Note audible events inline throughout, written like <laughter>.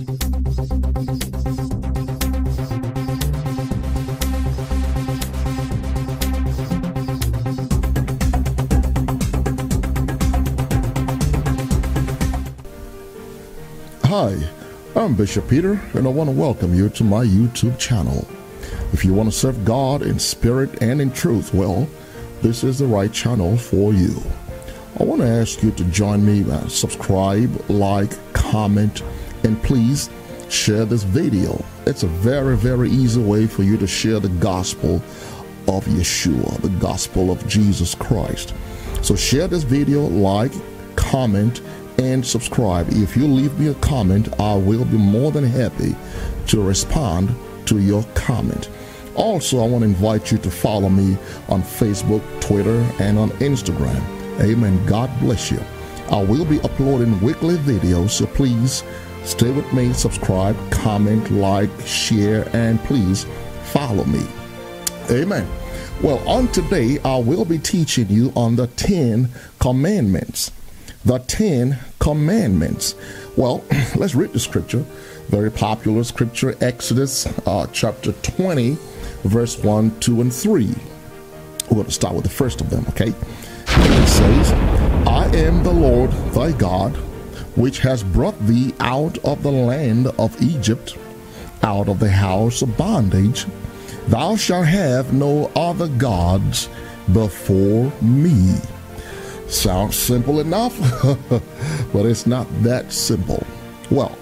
Hi, I'm Bishop Peter, and I want to welcome you to my YouTube channel. If you want to serve God in spirit and in truth, well, this is the right channel for you. I want to ask you to join me, uh, subscribe, like, comment, and please share this video. It's a very, very easy way for you to share the gospel of Yeshua, the gospel of Jesus Christ. So share this video, like, comment, and subscribe. If you leave me a comment, I will be more than happy to respond to your comment. Also, I want to invite you to follow me on Facebook, Twitter, and on Instagram. Amen. God bless you. I will be uploading weekly videos, so please stay with me, subscribe, comment, like, share, and please follow me. Amen. Well, on today, I will be teaching you on the 10 commandments. The 10 commandments. Well, <clears throat> let's read the scripture. Very popular scripture, Exodus uh, chapter 20, verse 1, 2, and 3. We're going to start with the first of them, okay? It says, I am the Lord thy God, which has brought thee out of the land of Egypt, out of the house of bondage. Thou shalt have no other gods before me. Sounds simple enough, <laughs> but it's not that simple. Well,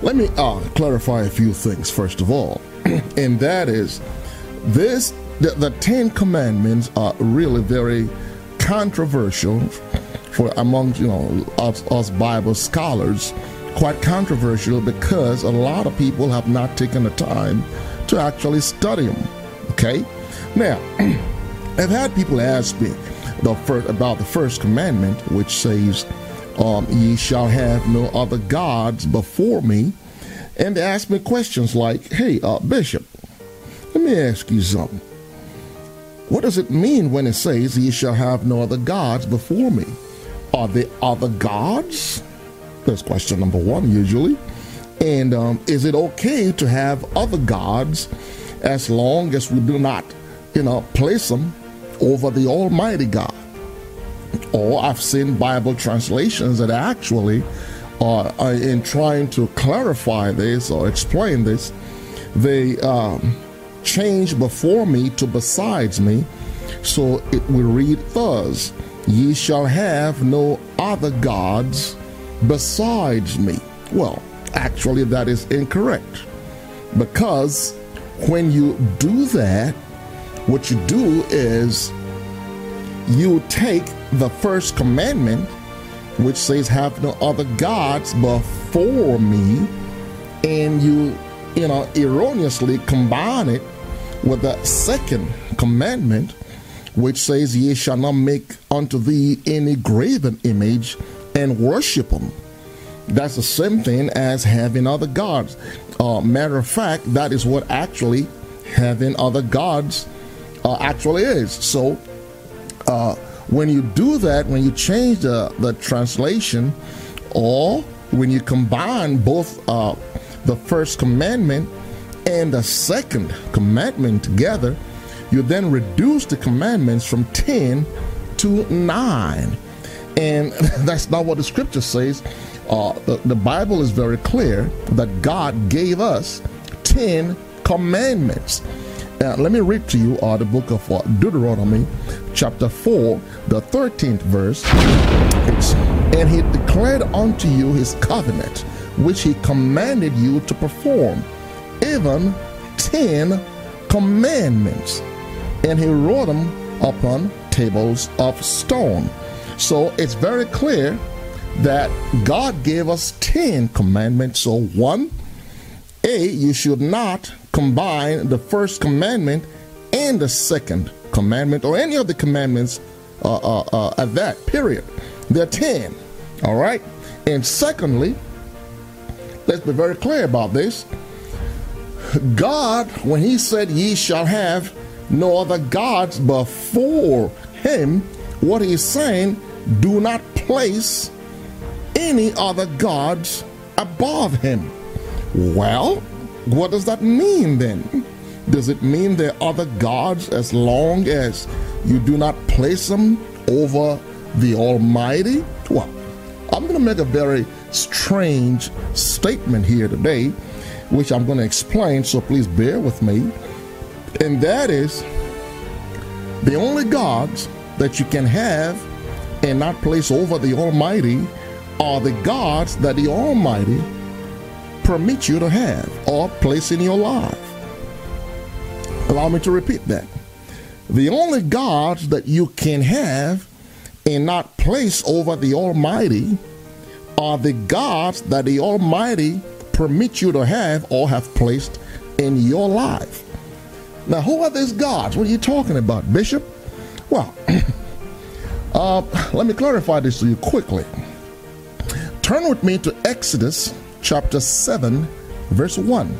let me uh, clarify a few things first of all, <clears throat> and that is this the, the Ten Commandments are really very controversial for among you know us, us Bible scholars. Quite controversial because a lot of people have not taken the time to actually study them. Okay, now <clears throat> I've had people ask me the first about the first commandment, which says, um, "Ye shall have no other gods before me," and they ask me questions like, "Hey, uh, Bishop, let me ask you something. What does it mean when it says, Ye shall have no other gods before me? Are there other gods? That's question number one, usually. And um, is it okay to have other gods as long as we do not, you know, place them over the Almighty God? Or I've seen Bible translations that actually are in trying to clarify this or explain this, they um, change before me to besides me. So it will read thus Ye shall have no other gods besides me. Well, actually, that is incorrect. Because when you do that, what you do is you take the first commandment, which says, Have no other gods before me, and you, you know, erroneously combine it with the second commandment, which says, Ye shall not make unto thee any graven image and worship them. That's the same thing as having other gods. Uh, matter of fact, that is what actually having other gods uh, actually is. So, uh, when you do that, when you change the, the translation, or when you combine both uh, the first commandment and the second commandment together, you then reduce the commandments from 10 to 9. And <laughs> that's not what the scripture says. Uh, the, the Bible is very clear that God gave us 10 commandments. Uh, let me read to you uh, the book of uh, Deuteronomy, chapter 4, the 13th verse. It's, and he declared unto you his covenant, which he commanded you to perform, even 10 commandments. And he wrote them upon tables of stone. So it's very clear that God gave us 10 commandments. So, one, A, you should not combine the first commandment and the second commandment or any of the commandments uh, uh, uh, at that period. There are 10. All right? And secondly, let's be very clear about this. God, when He said, Ye shall have no other gods before Him, what He's saying, do not place any other gods above him. Well, what does that mean then? Does it mean there are other gods as long as you do not place them over the Almighty? Well, I'm going to make a very strange statement here today, which I'm going to explain, so please bear with me. And that is the only gods that you can have and not place over the Almighty are the gods that the Almighty permits you to have or place in your life. Allow me to repeat that. The only gods that you can have and not place over the Almighty are the gods that the Almighty permits you to have or have placed in your life. Now, who are these gods? What are you talking about, Bishop? Well, <clears throat> uh, let me clarify this to you quickly. Turn with me to Exodus chapter 7, verse 1.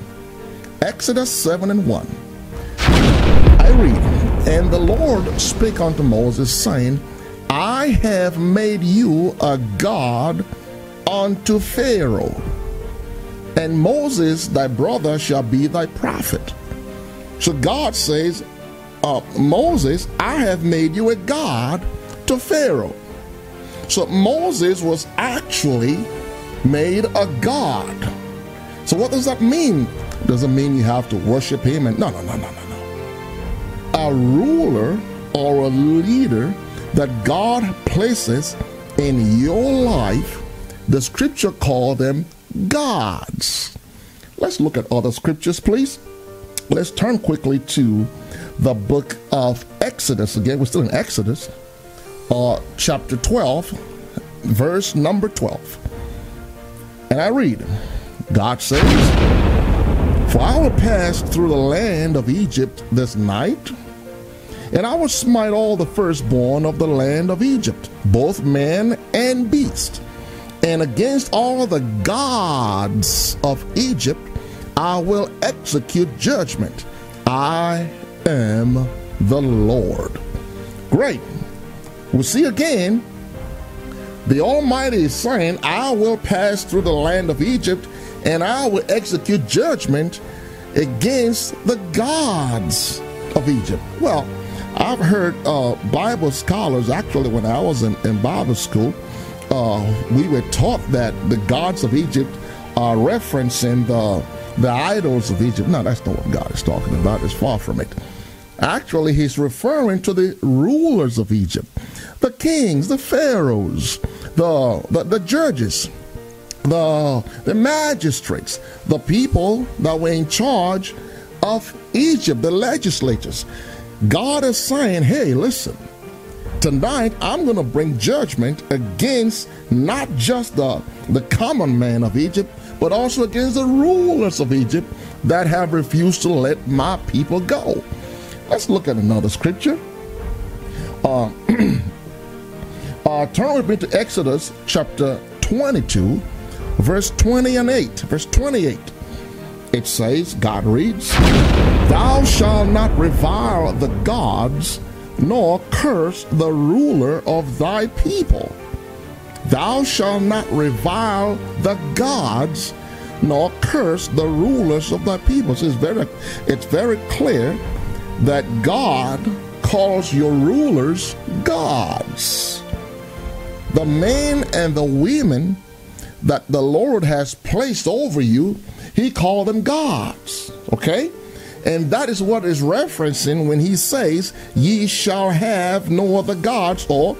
Exodus 7 and 1. I read, And the Lord spake unto Moses, saying, I have made you a God unto Pharaoh, and Moses thy brother shall be thy prophet. So God says, uh, Moses, I have made you a God to Pharaoh. So Moses was actually made a God. So what does that mean? Doesn't mean you have to worship him and no no no no no no. A ruler or a leader that God places in your life, the scripture call them gods. Let's look at other scriptures, please. Let's turn quickly to the book of Exodus again. We're still in Exodus, uh, chapter 12, verse number 12. And I read, God says, For I will pass through the land of Egypt this night, and I will smite all the firstborn of the land of Egypt, both man and beast. And against all the gods of Egypt I will execute judgment. I am the Lord. Great. We'll see again the Almighty is saying, I will pass through the land of Egypt and I will execute judgment against the gods of Egypt. Well, I've heard uh, Bible scholars, actually, when I was in, in Bible school, uh, we were taught that the gods of Egypt are referencing the, the idols of Egypt. No, that's not what God is talking about. It's far from it. Actually, he's referring to the rulers of Egypt, the kings, the pharaohs, the, the, the judges, the, the magistrates, the people that were in charge of Egypt, the legislators. God is saying, hey, listen, tonight I'm going to bring judgment against not just the, the common man of Egypt, but also against the rulers of Egypt that have refused to let my people go. Let's look at another scripture. Uh, <clears throat> Uh, turn with me to Exodus chapter 22, verse 20 and 8. Verse 28. It says, God reads, Thou shalt not revile the gods, nor curse the ruler of thy people. Thou shalt not revile the gods, nor curse the rulers of thy people. So it's very, it's very clear that God calls your rulers gods the men and the women that the Lord has placed over you, he called them gods. Okay? And that is what is referencing when he says, Ye shall have no other gods, or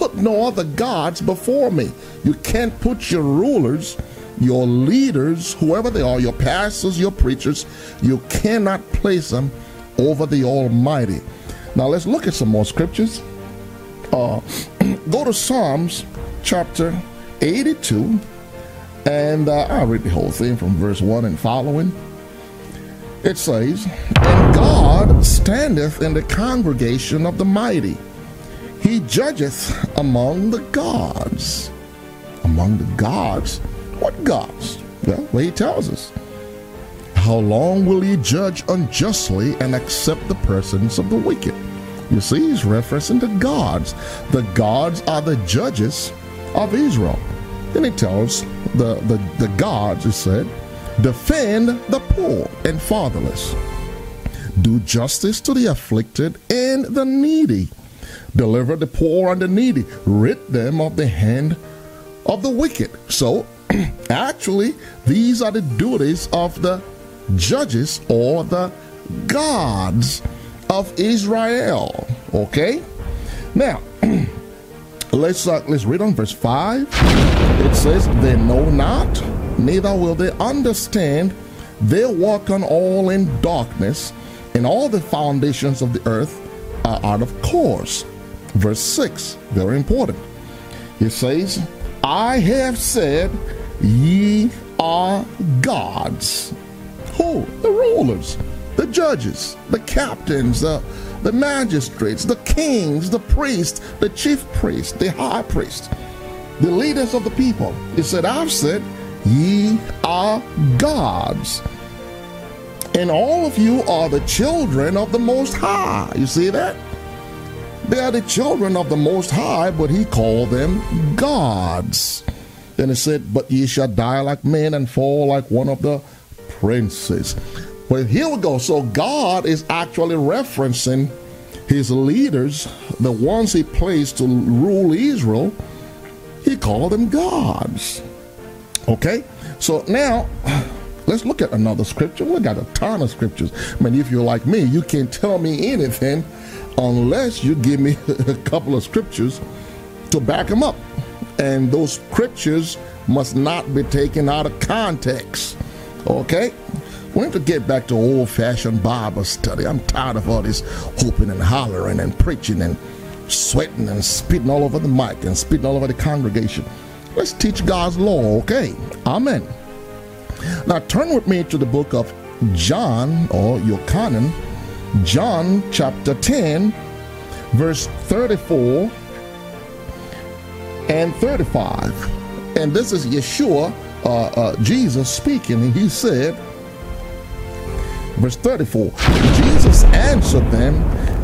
put no other gods before me. You can't put your rulers, your leaders, whoever they are, your pastors, your preachers, you cannot place them over the Almighty. Now let's look at some more scriptures. Uh, <clears throat> go to Psalms chapter 82, and uh, I'll read the whole thing from verse 1 and following. It says, And God standeth in the congregation of the mighty, he judgeth among the gods. Among the gods? What gods? Well, well, he tells us. How long will he judge unjustly and accept the presence of the wicked? You see, he's referencing the gods. The gods are the judges of Israel. Then he tells the, the, the gods, he said, defend the poor and fatherless, do justice to the afflicted and the needy, deliver the poor and the needy, rid them of the hand of the wicked. So, <clears throat> actually, these are the duties of the judges or the gods of Israel. Okay? Now, <clears throat> let's uh, let's read on verse 5. It says, They know not, neither will they understand. They walk on all in darkness, and all the foundations of the earth are out of course. Verse 6, very important. It says, I have said, Ye are gods. Who? The rulers, the judges, the captains, the, the magistrates, the kings, the priests, the chief priests, the high priest, the leaders of the people. He said, I've said, Ye are gods. And all of you are the children of the Most High. You see that? They are the children of the Most High, but he called them gods. Then he said, But ye shall die like men and fall like one of the princes. Well, here we go. So God is actually referencing his leaders, the ones he placed to rule Israel. He called them gods. Okay? So now let's look at another scripture. We got a ton of scriptures. I mean, if you're like me, you can't tell me anything unless you give me <laughs> a couple of scriptures to back them up. And those scriptures must not be taken out of context. Okay? We need to get back to old fashioned Bible study. I'm tired of all this whooping and hollering and preaching and sweating and spitting all over the mic and spitting all over the congregation. Let's teach God's law, okay? Amen. Now turn with me to the book of John or Yochanan, John chapter 10, verse 34 and 35. And this is Yeshua, uh, uh, Jesus speaking, and he said, verse 34 Jesus answered them,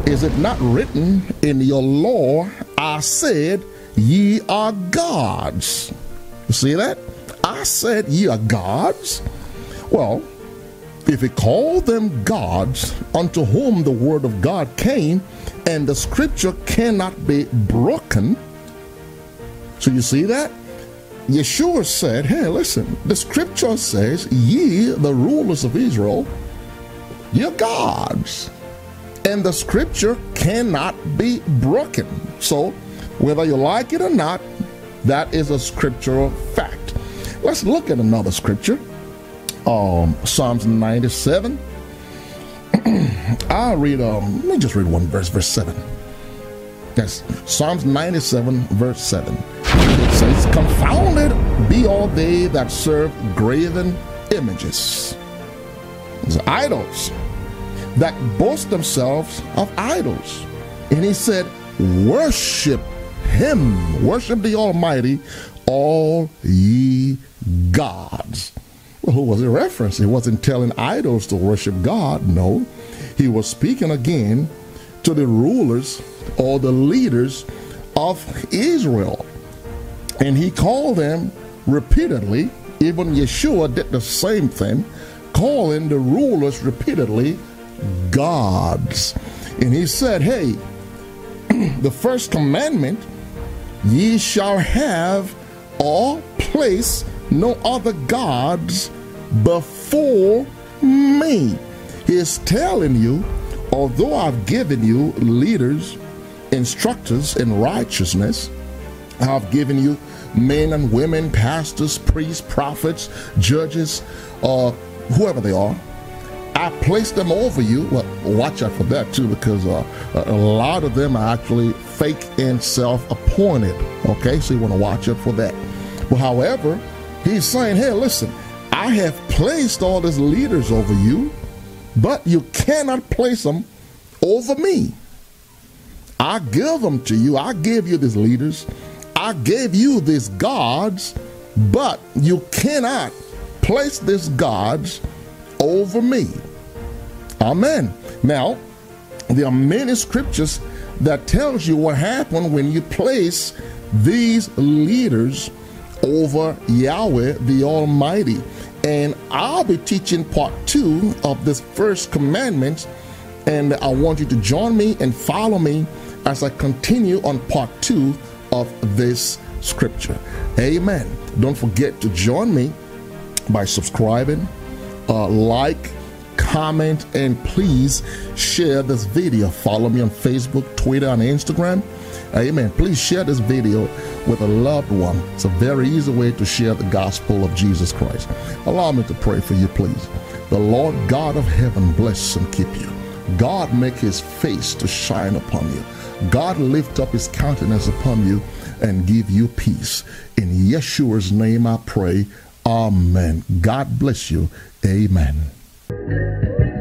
Is it not written in your law, I said, Ye are gods? You see that? I said, Ye are gods? Well, if he called them gods unto whom the word of God came, and the scripture cannot be broken. So you see that? Yeshua said, Hey, listen, the scripture says, Ye, the rulers of Israel, you're gods. And the scripture cannot be broken. So, whether you like it or not, that is a scriptural fact. Let's look at another scripture um, Psalms 97. <clears throat> I'll read, um, let me just read one verse, verse 7. Yes, Psalms 97, verse 7. It says, Confounded be all they that serve graven images, idols, that boast themselves of idols. And he said, Worship him, worship the Almighty, all ye gods. Well, who was he referencing? He wasn't telling idols to worship God. No, he was speaking again to the rulers or the leaders of Israel. And he called them repeatedly. Even Yeshua did the same thing, calling the rulers repeatedly gods. And he said, Hey, <clears throat> the first commandment, ye shall have all place no other gods before me. He's telling you, although I've given you leaders, instructors in righteousness, I've given you men and women, pastors, priests, prophets, judges, uh, whoever they are. I place them over you. Well, watch out for that too, because uh, a lot of them are actually fake and self appointed. Okay, so you want to watch out for that. But however, he's saying, hey, listen, I have placed all these leaders over you, but you cannot place them over me. I give them to you. I give you these leaders. I gave you these gods, but you cannot place these gods over me. Amen. Now, there are many scriptures that tells you what happened when you place these leaders over Yahweh the Almighty. And I'll be teaching part two of this first commandment. And I want you to join me and follow me as I continue on part two of this scripture. Amen. Don't forget to join me by subscribing, uh, like, comment, and please share this video. Follow me on Facebook, Twitter, and Instagram. Amen. Please share this video with a loved one. It's a very easy way to share the gospel of Jesus Christ. Allow me to pray for you, please. The Lord God of heaven bless and keep you. God make his face to shine upon you. God lift up his countenance upon you and give you peace. In Yeshua's name I pray. Amen. God bless you. Amen.